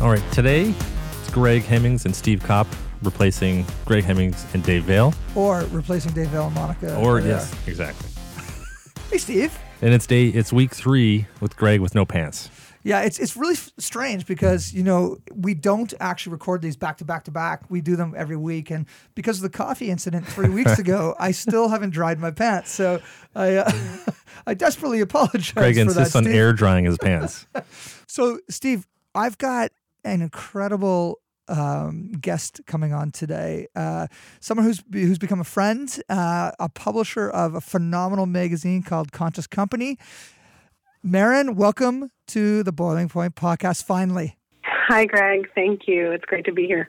All right, today it's Greg Hemmings and Steve Kopp replacing Greg Hemmings and Dave Vale. Or replacing Dave Vale and Monica. Or, yes, exactly. Hey, Steve. And it's day, it's week three with Greg with no pants. Yeah, it's it's really f- strange because you know we don't actually record these back to back to back. We do them every week, and because of the coffee incident three weeks ago, I still haven't dried my pants. So I uh, I desperately apologize. Greg for insists on Steve. air drying his pants. So, Steve, I've got an incredible um, guest coming on today. Uh, someone who's who's become a friend, uh, a publisher of a phenomenal magazine called Conscious Company. Maren, welcome to the Boiling Point podcast. Finally, Hi, Greg. Thank you. It's great to be here.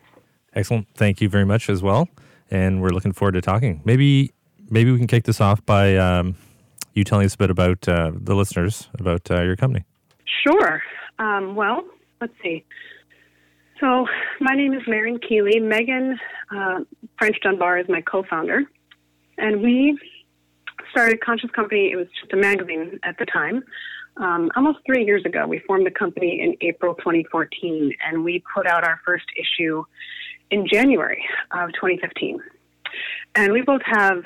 Excellent. Thank you very much as well. And we're looking forward to talking. Maybe maybe we can kick this off by um, you telling us a bit about uh, the listeners, about uh, your company. Sure. Um, well, let's see. So, my name is Maren Keeley. Megan uh, French Dunbar is my co founder. And we started Conscious Company. It was just a magazine at the time. Um, almost three years ago, we formed the company in April 2014, and we put out our first issue in January of 2015. And we both have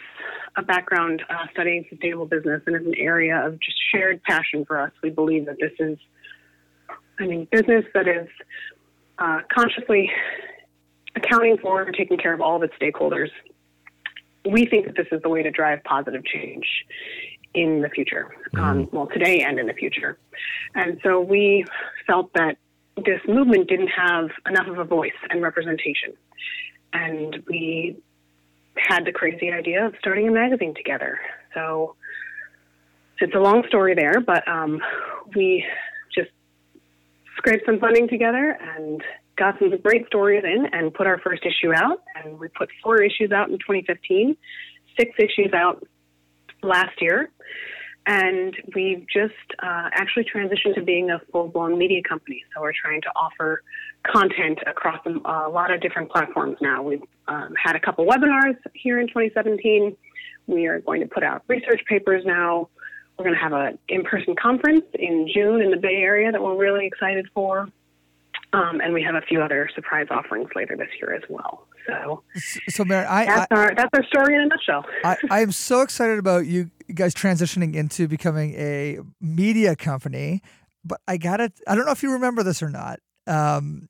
a background uh, studying sustainable business, and it's an area of just shared passion for us. We believe that this is, I mean, business that is uh, consciously accounting for and taking care of all of its stakeholders. We think that this is the way to drive positive change in the future, um, well, today and in the future. And so we felt that this movement didn't have enough of a voice and representation. And we had the crazy idea of starting a magazine together. So it's a long story there, but um, we scraped some funding together and got some great stories in and put our first issue out. And we put four issues out in 2015, six issues out last year. And we've just uh, actually transitioned to being a full blown media company. So we're trying to offer content across a, lot of different platforms now. We've um, had a couple webinars here in 2017. We are going to put out research papers now. We're going to have an in person conference in June in the Bay Area that we're really excited for. Um, and we have a few other surprise offerings later this year as well. So so Maren, I, that's I, our that's our story in a nutshell. I, I am so excited about you guys transitioning into becoming a media company. But I got it. I don't know if you remember this or not. Um,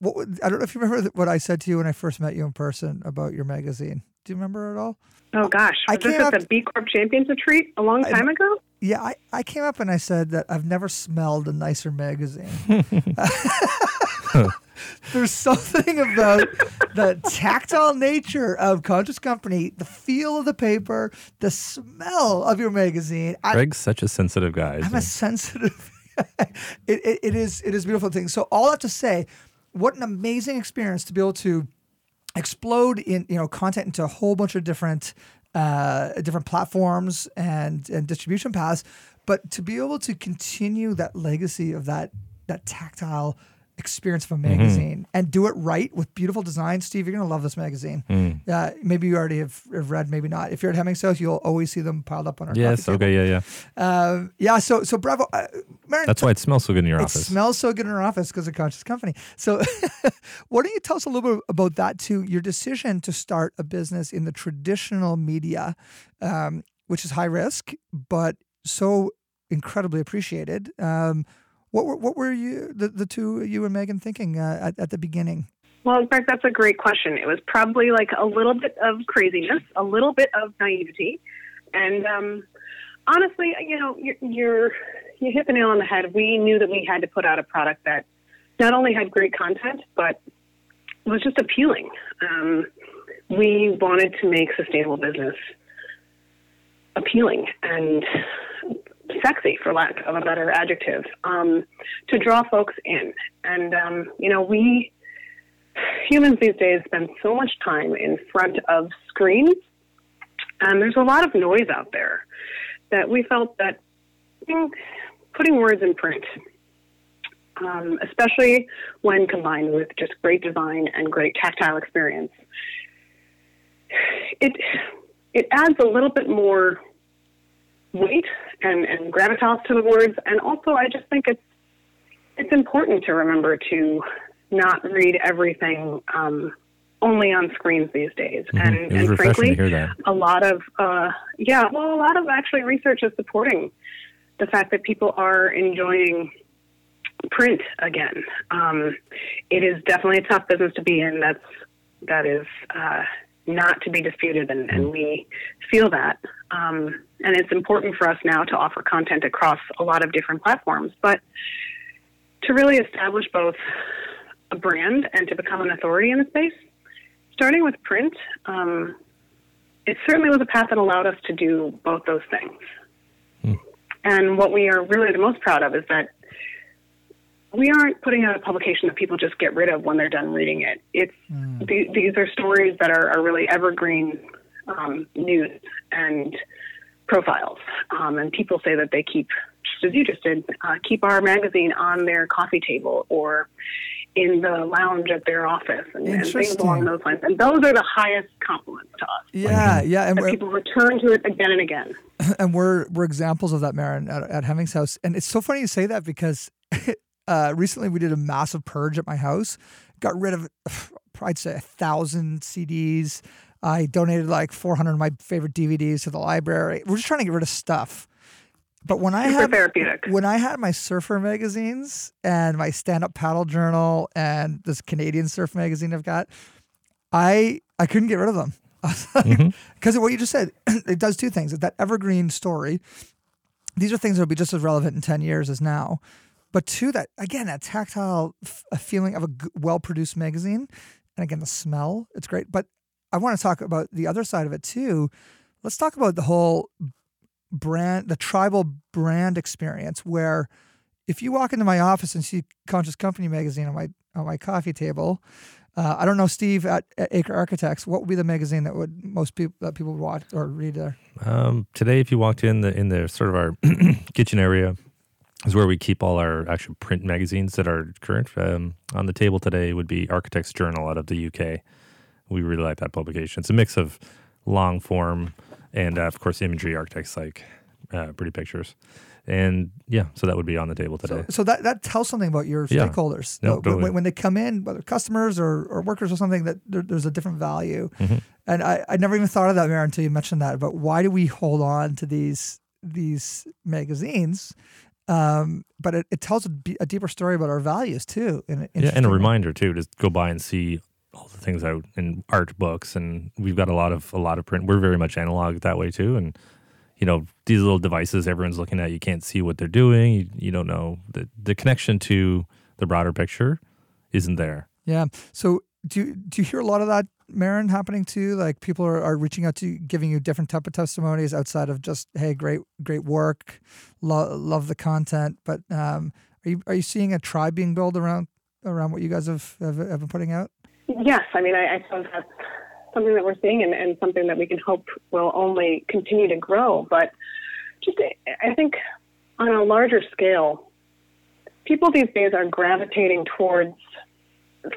what I don't know if you remember what I said to you when I first met you in person about your magazine. Do you remember at all? Oh gosh, I was this came at up- the B Corp Champions retreat a long time ago? Yeah, I, I came up and I said that I've never smelled a nicer magazine. There's something about the tactile nature of Conscious Company, the feel of the paper, the smell of your magazine. I, Greg's such a sensitive guy. I'm a sensitive. it, it, it is it is a beautiful thing. So all that to say, what an amazing experience to be able to explode in you know content into a whole bunch of different uh, different platforms and and distribution paths, but to be able to continue that legacy of that that tactile experience of a magazine and do it right with beautiful design. Steve, you're gonna love this magazine. Uh, maybe you already have, have read, maybe not. If you're at Hemmings House, you'll always see them piled up on our Yes. Okay. Yeah. Yeah. Uh, yeah. So so bravo, uh, Maren. That's why it smells so good in your it office. smells so good in our office because of Conscious Company. So, why don't you tell us a little bit about that too? Your decision to start a business in the traditional media, um, which is high risk, but so incredibly appreciated. Um, what were what were you the, the two you and Megan thinking uh, at, at the beginning? Well, in fact, that's a great question. It was probably like a little bit of craziness, a little bit of naivety, and um, honestly, you know, you're, you're you hit the nail on the head. We knew that we had to put out a product that not only had great content, but was just appealing. Um, we wanted to make sustainable business appealing, and sexy, for lack of a better adjective, um, to draw folks in. And um, you know, we humans these days spend so much time in front of screens, and there's a lot of noise out there that we felt that putting words in print, um, especially when combined with just great design and great tactile experience, it it adds a little bit more weight and, and gravitas to the words, and also I just think it's it's important to remember to not read everything um, only on screens these days. And, was and frankly, to hear that. a lot of uh, yeah, well, a lot of actually research is supporting the fact that people are enjoying print again. Um, it is definitely a tough business to be in. That's that is uh, not to be disputed, and, and we feel that. Um, and it's important for us now to offer content across a lot of different platforms, but to really establish both a brand and to become an authority in the space, starting with print, um, it certainly was a path that allowed us to do both those things. And what we are really the most proud of is that we aren't putting out a publication that people just get rid of when they're done reading it. It's the, these are stories that are, are really evergreen um, news and profiles. Um, and people say that they keep, just as you just did, uh, keep our magazine on their coffee table or in the lounge at their office and, and things along those lines. And those are the highest compliments to us. Yeah, yeah, and people return to it again and again. and we're we're examples of that, Maren, at, at Hemming's house. And it's so funny you say that because uh, recently we did a massive purge at my house. Got rid of, I'd say, a thousand CDs. I donated like 400 of my favorite DVDs to the library. We're just trying to get rid of stuff. But when I Super had therapeutic. when I had my surfer magazines and my stand up paddle journal and this Canadian surf magazine I've got, I I couldn't get rid of them. Because of what you just said, it does two things. It's that evergreen story. These are things that will be just as relevant in 10 years as now. But two, that again, that tactile feeling of a well produced magazine. And again, the smell, it's great. But I want to talk about the other side of it too. Let's talk about the whole brand, the tribal brand experience where if you walk into my office and see Conscious Company magazine on my on my coffee table, uh, I don't know, Steve at, at Acre Architects, what would be the magazine that would most people that people would watch or read there? Um, today, if you walked in the in the sort of our kitchen area, is where we keep all our actual print magazines that are current. Um, on the table today would be Architects Journal out of the UK. We really like that publication. It's a mix of long form and, uh, of course, imagery. Architects like uh, pretty pictures, and yeah, so that would be on the table today. So that, that tells something about your Yeah. stakeholders. No, when- totally. when, when they come in, whether customers or, or workers or something, that there, there's a different value. Mm-hmm. And I, I never even thought of that, Mara, until you mentioned that. But why do we hold on to these these magazines? Um, but it, it tells a, deeper story about our values too. In yeah, and a reminder too to go by and see all the things out in art books, and we've got a lot of a lot of print. We're very much analog that way too, and you know these little devices everyone's looking at, you can't see what they're doing. You, you don't know the the connection to the broader picture isn't there. Yeah. So do you, do you hear a lot of that, Maren, happening too? Like people are, are reaching out to you, giving you different type of testimonies outside of just hey, great great work, lo- love the content. But um, are you are you seeing a tribe being built around around what you guys have have, have been putting out? Yes, I mean, I, I suppose that's something that we're seeing and, and something that we can hope will only continue to grow. But just, I think on a larger scale, people these days are gravitating towards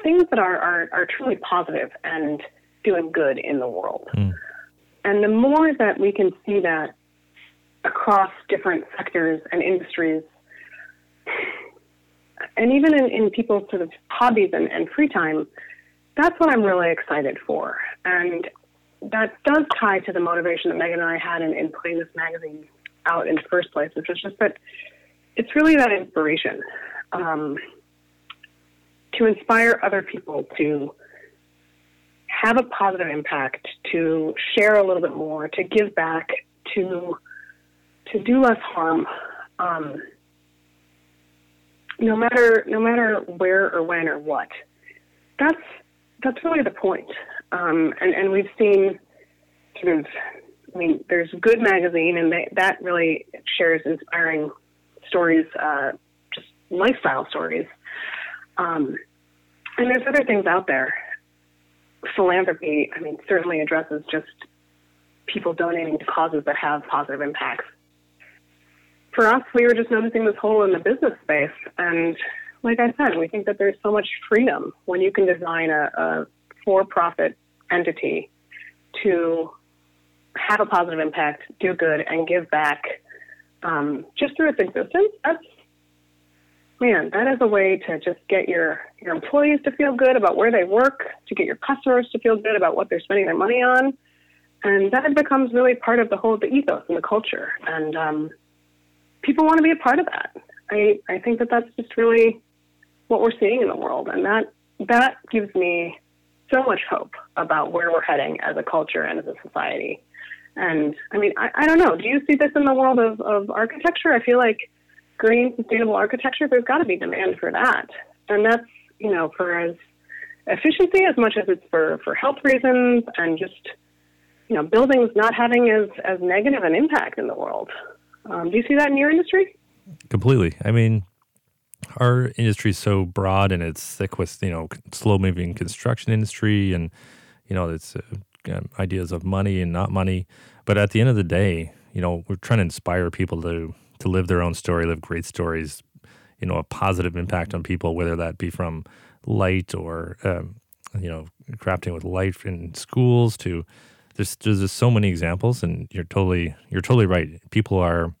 things that are, are, are truly positive and doing good in the world. And the more that we can see that across different sectors and industries, and even in, in people's sort of hobbies and, and free time, that's what I'm really excited for. And that does tie to the motivation that Megan and I had in, in putting this magazine out in the first place, which was just that it's really that inspiration um, to inspire other people to have a positive impact, to share a little bit more, to give back, to to do less harm. Um, no matter no matter where or when or what. That's that's really the point. Um, and and we've seen sort of I mean, there's Good Magazine, and they, that really shares inspiring stories, uh, just lifestyle stories. Um, and there's other things out there. Philanthropy, I mean, certainly addresses just people donating to causes that have positive impacts. For us, we were just noticing this hole in the business space. And like I said, we think that there's so much freedom when you can design a, a for profit entity to have a positive impact, do good, and give back um, just through its existence. That's man, that is a way to just get your your employees to feel good about where they work, to get your customers to feel good about what they're spending their money on, and that becomes really part of the whole the ethos and the culture. And um, people want to be a part of that. I I think that that's just really what we're seeing in the world, and that that gives me so much hope about where we're heading as a culture and as a society. And I mean, I, I don't know. Do you see this in the world of, of architecture? I feel like green, sustainable architecture, there's got to be demand for that. And that's, you know, for as efficiency as much as it's for, for health reasons and just, you know, buildings not having as, as negative an impact in the world. Um, do you see that in your industry? Completely. I mean, our industry is so broad and it's thick with you know slow moving construction industry and you know it's uh, ideas of money and not money but at the end of the day you know we're trying to inspire people to to live their own story live great stories you know a positive impact on people whether that be from light or um, you know crafting with light in schools to there's there's just so many examples and you're totally you're totally right people are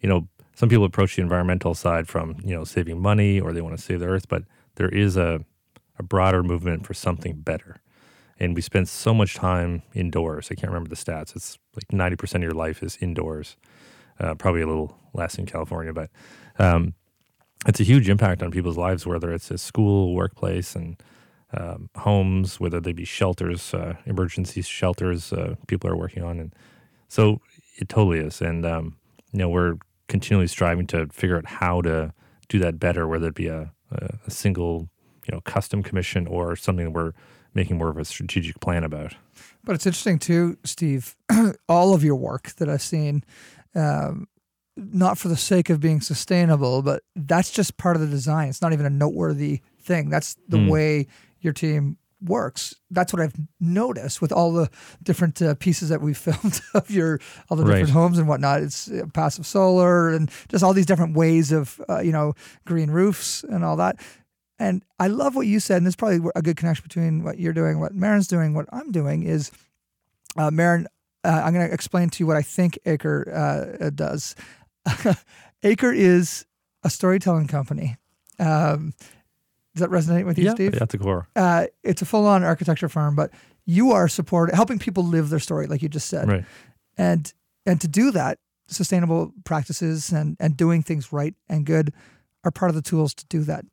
you know some people approach the environmental side from you know saving money or they want to save the earth, but there is a, a broader movement for something better. And we spend so much time indoors. I can't remember the stats. It's like ninety percent of your life is indoors. Uh, probably a little less in California, but um, it's a huge impact on people's lives, whether it's a school, workplace, and um, homes, whether they be shelters, uh, emergency shelters uh, people are working on, and so it totally is. And um, you know, we're continually striving to figure out how to do that better, whether it be a, a single, you know, custom commission or something that we're making more of a strategic plan about. But it's interesting too, Steve. all of your work that I've seen, um, not for the sake of being sustainable, but that's just part of the design. It's not even a noteworthy thing. That's the mm. way your team works. That's what I've noticed with all the different uh, pieces that we've filmed of your all the different right. homes and whatnot. It's uh, passive solar and just all these different ways of uh, you know green roofs and all that. And I love what you said, and there's probably a good connection between what you're doing, what Maren's doing, what I'm doing. Is uh, Maren? Uh, I'm going to explain to you what I think Acre uh, does. Acre is a storytelling company. Um, does that resonate with you, yeah, Steve? Yeah, at the core. Uh, it's a full-on architecture firm, but you are support helping people live their story, like you just said. Right. And and to do that, sustainable practices and and doing things right and good are part of the tools to do that,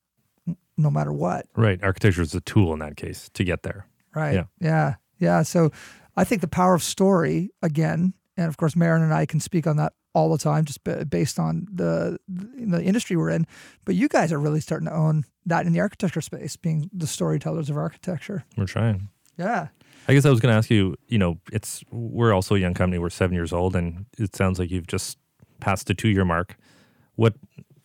no matter what. Right. Architecture is a tool in that case to get there. Right. Yeah. Yeah. Yeah. So I think the power of story again, and of course, Maren and I can speak on that all the time, just based on the the industry we're in. But you guys are really starting to own that in the architecture space, being the storytellers of architecture. We're trying. Yeah. I guess I was going to ask you. You know, it's we're also a young company. We're seven years old, and it sounds like you've just passed the two year mark. What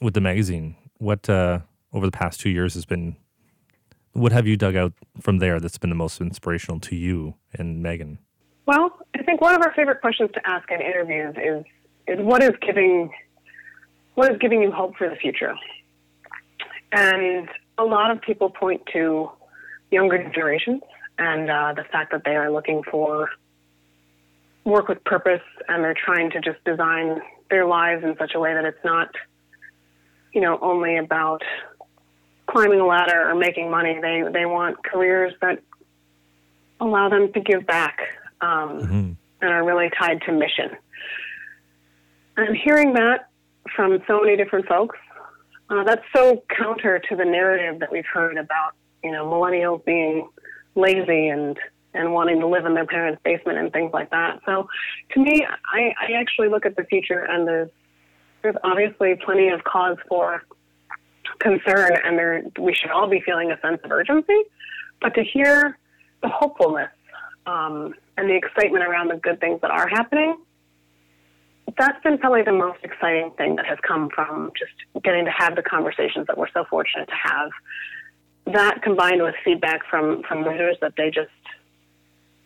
with the magazine? What uh, over the past two years has been? What have you dug out from there that's been the most inspirational to you and Megan? Well, I think one of our favorite questions to ask in interviews is is what is giving what is giving you hope for the future? And a lot of people point to younger generations and uh, the fact that they are looking for work with purpose and they're trying to just design their lives in such a way that it's not, you know, only about climbing a ladder or making money. They they want careers that allow them to give back um, mm-hmm. and are really tied to mission. And hearing that from so many different folks, uh, that's so counter to the narrative that we've heard about, you know, millennials being lazy and and wanting to live in their parents' basement and things like that. So, to me, I, I actually look at the future and there's there's obviously plenty of cause for concern, and there we should all be feeling a sense of urgency. But to hear the hopefulness um, and the excitement around the good things that are happening, that's been probably the most exciting thing that has come from just getting to have the conversations that we're so fortunate to have. That combined with feedback from, from readers that they just,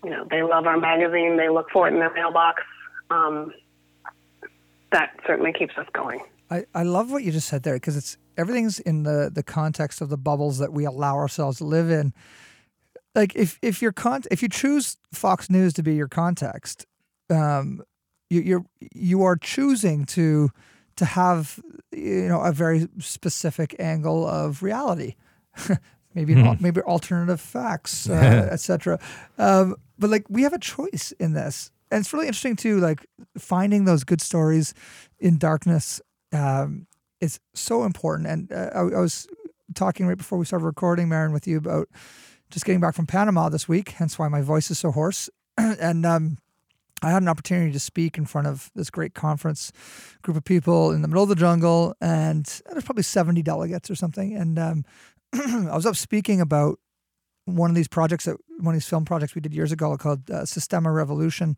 you know, they love our magazine, they look for it in their mailbox. Um, that certainly keeps us going. I, I love what you just said there because it's everything's in the the context of the bubbles that we allow ourselves to live in. Like if if your con if you choose Fox News to be your context, um, you, you're you are choosing to to have you know a very specific angle of reality. maybe mm-hmm. maybe alternative facts, uh, etc. Um, but like we have a choice in this, and it's really interesting too. Like finding those good stories in darkness um, is so important. And uh, I, I, was talking right before we started recording, Maren, with you about just getting back from Panama this week. Hence why my voice is so hoarse. and um, I had an opportunity to speak in front of this great conference group of people in the middle of the jungle, and there's probably 70 delegates or something. And um, I was up speaking about one of these projects that one of these film projects we did years ago called uh, Sistema Revolution,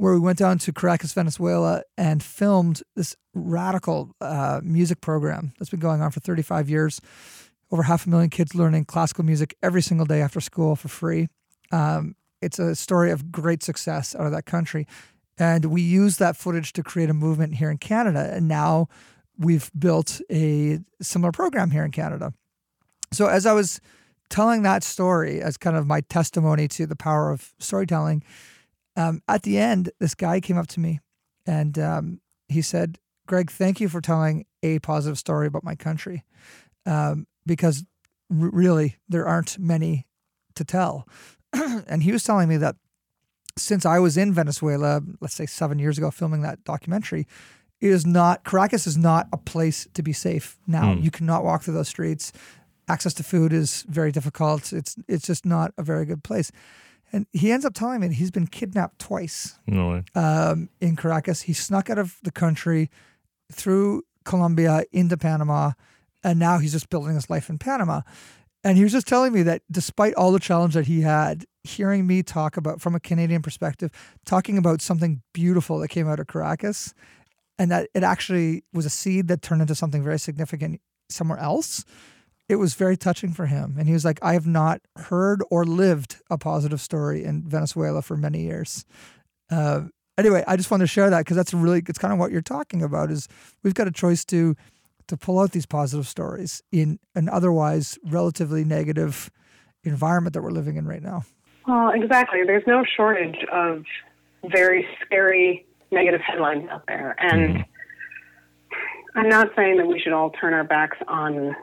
where we went down to Caracas, Venezuela, and filmed this radical uh, music program that's been going on for 35 years. Over half a million kids learning classical music every single day after school for free. Um, it's a story of great success out of that country. And we use that footage to create a movement here in Canada. And now we've built a similar program here in Canada. So as I was telling that story as kind of my testimony to the power of storytelling, um, at the end, this guy came up to me and um, he said, Greg, thank you for telling a positive story about my country. Um, because r- really, there aren't many to tell. and he was telling me that since I was in Venezuela, let's say seven years ago, filming that documentary, it is not, Caracas is not a place to be safe now. Mm. You cannot walk through those streets. Access to food is very difficult. It's, it's just not a very good place. And he ends up telling me that he's been kidnapped twice no um, in Caracas. He snuck out of the country through Colombia into Panama, and now he's just building his life in Panama. And he was just telling me that despite all the challenge that he had, hearing me talk about, from a Canadian perspective, talking about something beautiful that came out of Caracas, and that it actually was a seed that turned into something very significant somewhere else it was very touching for him. And he was like, I have not heard or lived a positive story in Venezuela for many years. Uh, anyway, I just wanted to share that because that's really, it's kind of what you're talking about is we've got a choice to, to pull out these positive stories in an otherwise relatively negative environment that we're living in right now. Well, exactly. There's no shortage of very scary negative headlines out there. And mm. I'm not saying that we should all turn our backs on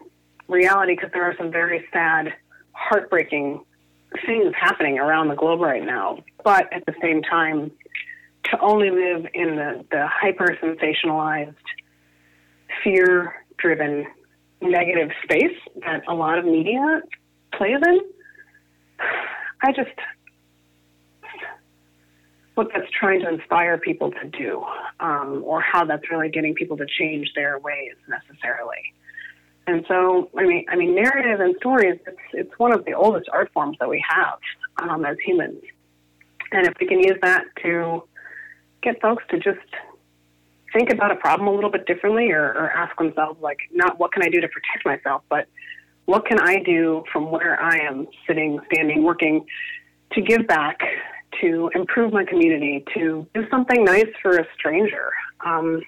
reality because there are some very sad, heartbreaking things happening around the globe right now. But at the same time, to only live in the, the hyper sensationalized, fear driven, negative space that a lot of media plays in, I just, what that's trying to inspire people to do, um, or how that's really getting people to change their ways necessarily. And so, I mean, I mean, narrative and stories, it's, it's one of the oldest art forms that we have um, as humans. And if we can use that to get folks to just think about a problem a little bit differently or, or ask themselves, like, not what can I do to protect myself, but what can I do from where I am sitting, standing, working to give back, to improve my community, to do something nice for a stranger. Um,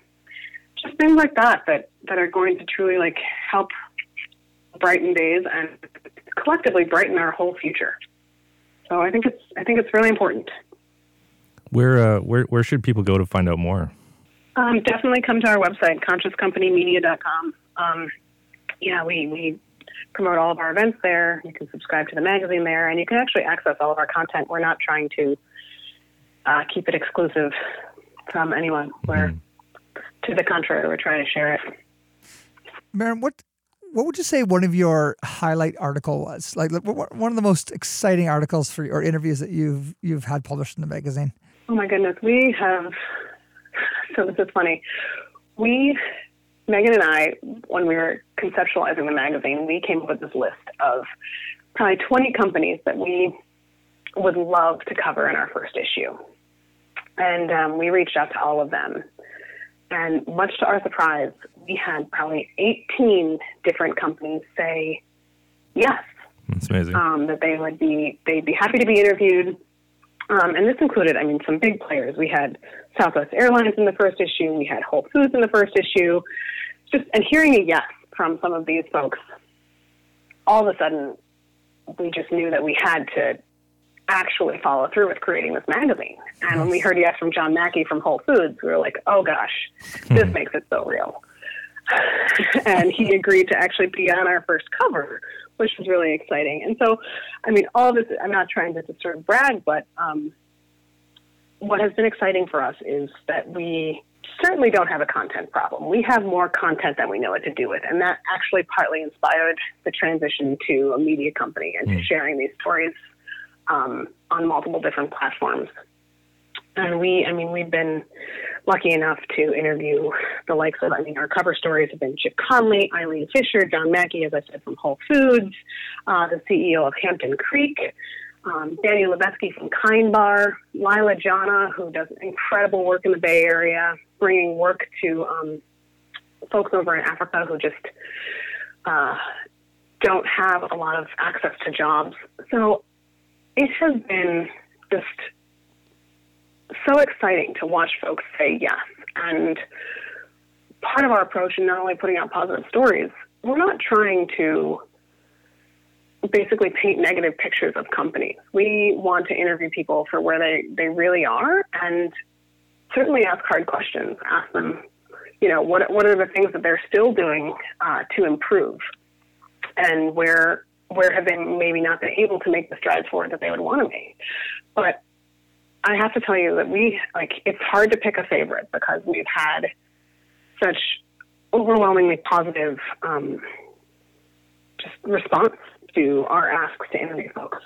just things like that that that are going to truly like help brighten days and collectively brighten our whole future. So I think it's I think it's really important. Where uh, where where should people go to find out more? Um, definitely come to our website, consciouscompanymedia.com. Um, yeah, we, we promote all of our events there. You can subscribe to the magazine there, and you can actually access all of our content. We're not trying to uh, keep it exclusive from anyone. We're mm-hmm to the contrary, we're trying to share it. Maren, what what would you say one of your highlight article was? Like one of the most exciting articles for or interviews that you've you've had published in the magazine? Oh my goodness, we have. So this is funny. We, Megan and I, when we were conceptualizing the magazine, we came up with this list of probably 20 companies that we would love to cover in our first issue. And um, we reached out to all of them. And much to our surprise, we had probably 18 different companies say yes, That's amazing. um, that they would be they'd be happy to be interviewed. Um, and this included, I mean, some big players. We had Southwest Airlines in the first issue. We had Whole Foods in the first issue. Just and hearing a yes from some of these folks, all of a sudden, we just knew that we had to actually follow through with creating this magazine. And when we heard yes from John Mackey from Whole Foods, we were like, oh gosh, this makes it so real. and he agreed to actually be on our first cover, which was really exciting. And so, I mean, all this, I'm not trying to sort of brag, but um, what has been exciting for us is that we certainly don't have a content problem. We have more content than we know what to do with. And that actually partly inspired the transition to a media company and to sharing these stories um, on multiple different platforms. And we, I mean, we've been lucky enough to interview the likes of, I mean, our cover stories have been Chip Conley, Eileen Fisher, John Mackey, as I said, from Whole Foods, uh, the CEO of Hampton Creek, um, Daniel Lubetzky from Kind Bar, Leila Janah, who does incredible work in the Bay Area, bringing work to um, folks over in Africa who just uh, don't have a lot of access to jobs. So it has been just so exciting to watch folks say yes. And part of our approach in not only putting out positive stories, we're not trying to basically paint negative pictures of companies. We want to interview people for where they, they really are and certainly ask hard questions. Ask them, you know, what, what are the things that they're still doing uh, to improve? And where where have they maybe not been able to make the strides forward that they would want to make? But I have to tell you that we like it's hard to pick a favorite because we've had such overwhelmingly positive um, just response to our asks to interview folks.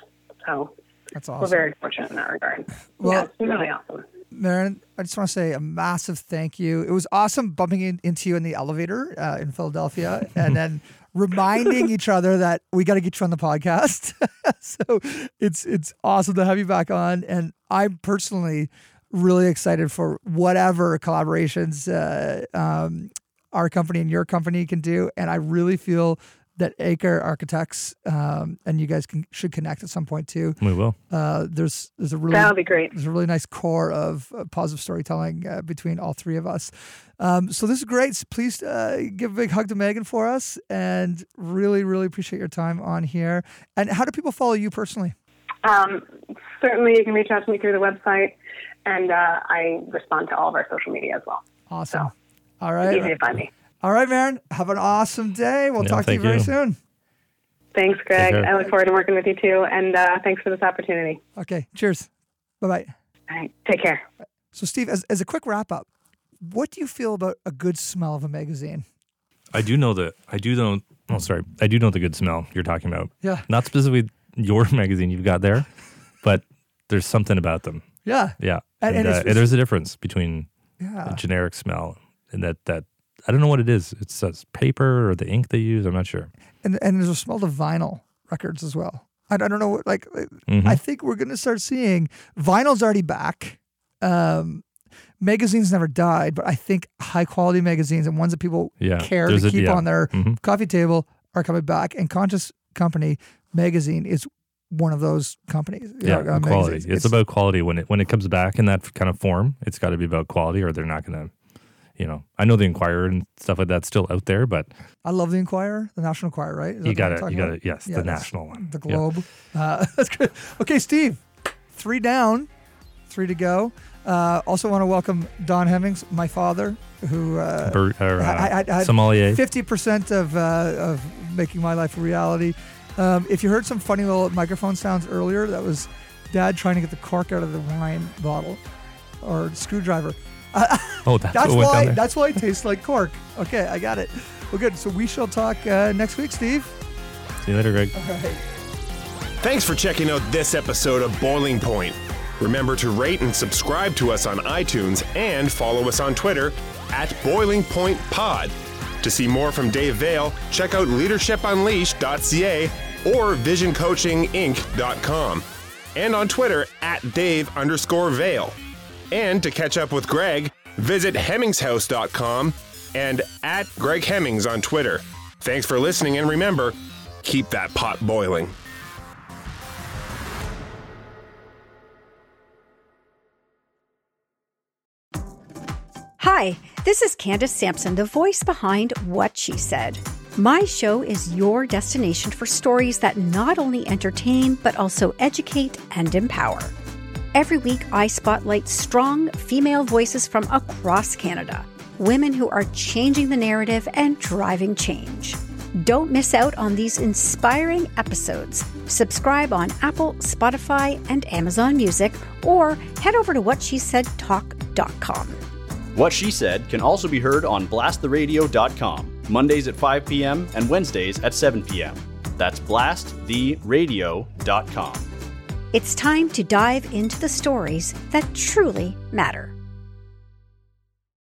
So That's awesome. we're very fortunate in that regard. Well- yeah, really awesome. Maren, I just want to say a massive thank you. It was awesome bumping in, into you in the elevator uh, in Philadelphia and then reminding each other that we got to get you on the podcast. so it's it's awesome to have you back on. And I'm personally really excited for whatever collaborations uh, um, our company and your company can do. And I really feel that Acre Architects um, and you guys can, should connect at some point too. we will. Uh, there's there's a really That would be great. there's a really nice core of uh, positive storytelling uh, between all three of us. Um, so this is great. So please uh, give a big hug to Megan for us, and really, really appreciate your time on here. And how do people follow you personally? Um, certainly, you can reach out to me through the website, and uh, I respond to all of our social media as well. Awesome. So, All Easy to find me. All right, Maren. Have an awesome day. We'll Yeah, talk to you very you. soon. Thanks, Greg. I look forward to working with you too, and uh, thanks for this opportunity. Okay. Cheers. Bye bye. All right, take care. So, Steve, as as a quick wrap up, what do you feel about a good smell of a magazine? I do know that. I do know. Oh, sorry. I do know the good smell you're talking about. Yeah. Not specifically your magazine you've got there, but there's something about them. Yeah. Yeah. And- And, and uh, it's- there's a difference between Yeah. a generic smell and that that I don't know what it is. It says paper or the ink they use. I'm not sure. and and there's a smell of vinyl records as well. I, I don't know what like Mhm. I think we're gonna start seeing vinyl's already back. Um, magazines never died, but I think high quality magazines and ones that people Yeah, care to a- keep yeah. on their Mhm. coffee table are coming back. And Conscious Company magazine is one of those companies. Yeah, uh, quality. magazines. It's, about quality when it when it comes back in that kind of form. It's got to be about quality, or they're not going to. You know, I know the Inquirer and stuff like that's still out there, but I love the Inquirer, the National Enquirer, right? You got talking you got to yes, Yeah, the national one, the Yeah. globe. Uh, that's good. Okay, Steve, three down, three to go. Uh, also, want to welcome Don Hemmings, my father, who uh, or, uh, I- I- I- sommelier. fifty percent of uh, of making my life a reality. Um, if you heard some funny little microphone sounds earlier, that was Dad trying to get the cork out of the wine bottle or screwdriver. Oh, that's, That's what went down why. there. That's why it tastes like cork. Okay, I got it. Well, good. So we shall talk uh, next week, Steve. See you later, Greg. Thanks for checking out this episode of Boiling Point. Remember to rate and subscribe to us on iTunes and follow us on Twitter at Boiling Point Pod. To see more from Dave Vale, check out leadershipunleashed.ca or visioncoachinginc.com. and on Twitter at Dave underscore Vale. And to catch up with Greg, visit HemmingsHouse.com and at Greg Hemmings on Twitter. Thanks for listening, and remember, keep that pot boiling. Hi, this is Candace Sampson, the voice behind What She Said. My show is your destination for stories that not only entertain, but also educate and empower. Every week, I spotlight strong female voices from across Canada, women who are changing the narrative and driving change. Don't miss out on these inspiring episodes. Subscribe on Apple, Spotify, and Amazon Music, or head over to whatshesaidtalk.com. What She Said can also be heard on blasttheradio.com, Mondays at 5 p.m. and Wednesdays at 7 p.m. That's blasttheradio.com. It's time to dive into the stories that truly matter.